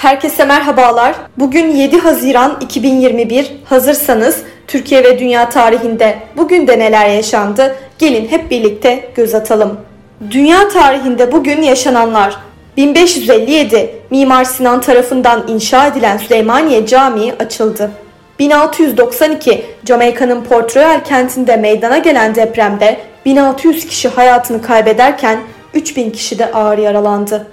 Herkese merhabalar. Bugün 7 Haziran 2021. Hazırsanız Türkiye ve dünya tarihinde bugün de neler yaşandı? Gelin hep birlikte göz atalım. Dünya tarihinde bugün yaşananlar 1557 Mimar Sinan tarafından inşa edilen Süleymaniye Camii açıldı. 1692 Jamaika'nın Port Royal kentinde meydana gelen depremde 1600 kişi hayatını kaybederken 3000 kişi de ağır yaralandı.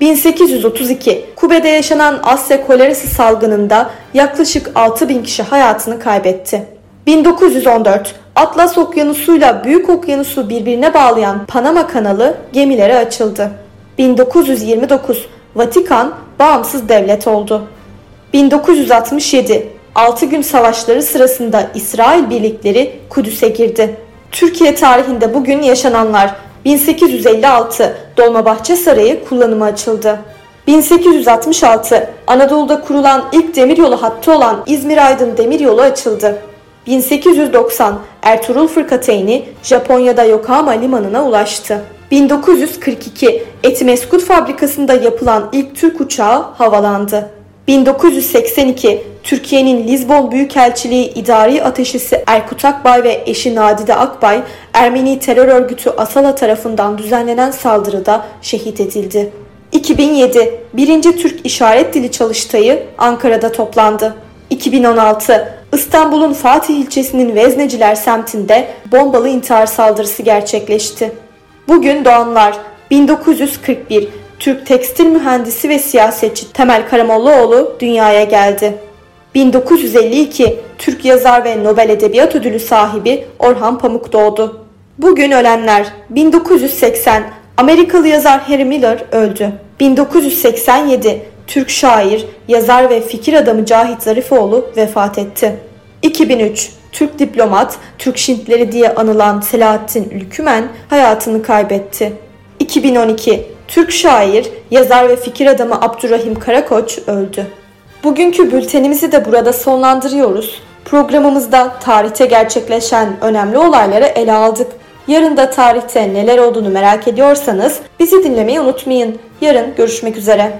1832 Kube'de yaşanan Asya kolerası salgınında yaklaşık 6000 kişi hayatını kaybetti. 1914 Atlas Okyanusu'yla Büyük Okyanusu birbirine bağlayan Panama Kanalı gemilere açıldı. 1929 Vatikan bağımsız devlet oldu. 1967 6 gün savaşları sırasında İsrail birlikleri Kudüs'e girdi. Türkiye tarihinde bugün yaşananlar 1856 Dolmabahçe Sarayı kullanıma açıldı. 1866 Anadolu'da kurulan ilk demiryolu hattı olan İzmir-Aydın Demiryolu açıldı. 1890 Ertuğrul Fırkateyni Japonya'da Yokohama limanına ulaştı. 1942 Etimeskut fabrikasında yapılan ilk Türk uçağı havalandı. 1982 Türkiye'nin Lizbon Büyükelçiliği İdari Ateşisi Erkut Akbay ve eşi Nadide Akbay, Ermeni terör örgütü Asala tarafından düzenlenen saldırıda şehit edildi. 2007 1. Türk İşaret Dili Çalıştayı Ankara'da toplandı. 2016 İstanbul'un Fatih ilçesinin Vezneciler semtinde bombalı intihar saldırısı gerçekleşti. Bugün doğanlar 1941 Türk tekstil mühendisi ve siyasetçi Temel Karamollaoğlu dünyaya geldi. 1952 Türk yazar ve Nobel Edebiyat Ödülü sahibi Orhan Pamuk doğdu. Bugün ölenler 1980 Amerikalı yazar Harry Miller öldü. 1987 Türk şair, yazar ve fikir adamı Cahit Zarifoğlu vefat etti. 2003 Türk diplomat, Türk Şintleri diye anılan Selahattin Ülkümen hayatını kaybetti. 2012 Türk şair, yazar ve fikir adamı Abdurrahim Karakoç öldü. Bugünkü bültenimizi de burada sonlandırıyoruz. Programımızda tarihte gerçekleşen önemli olayları ele aldık. Yarın da tarihte neler olduğunu merak ediyorsanız bizi dinlemeyi unutmayın. Yarın görüşmek üzere.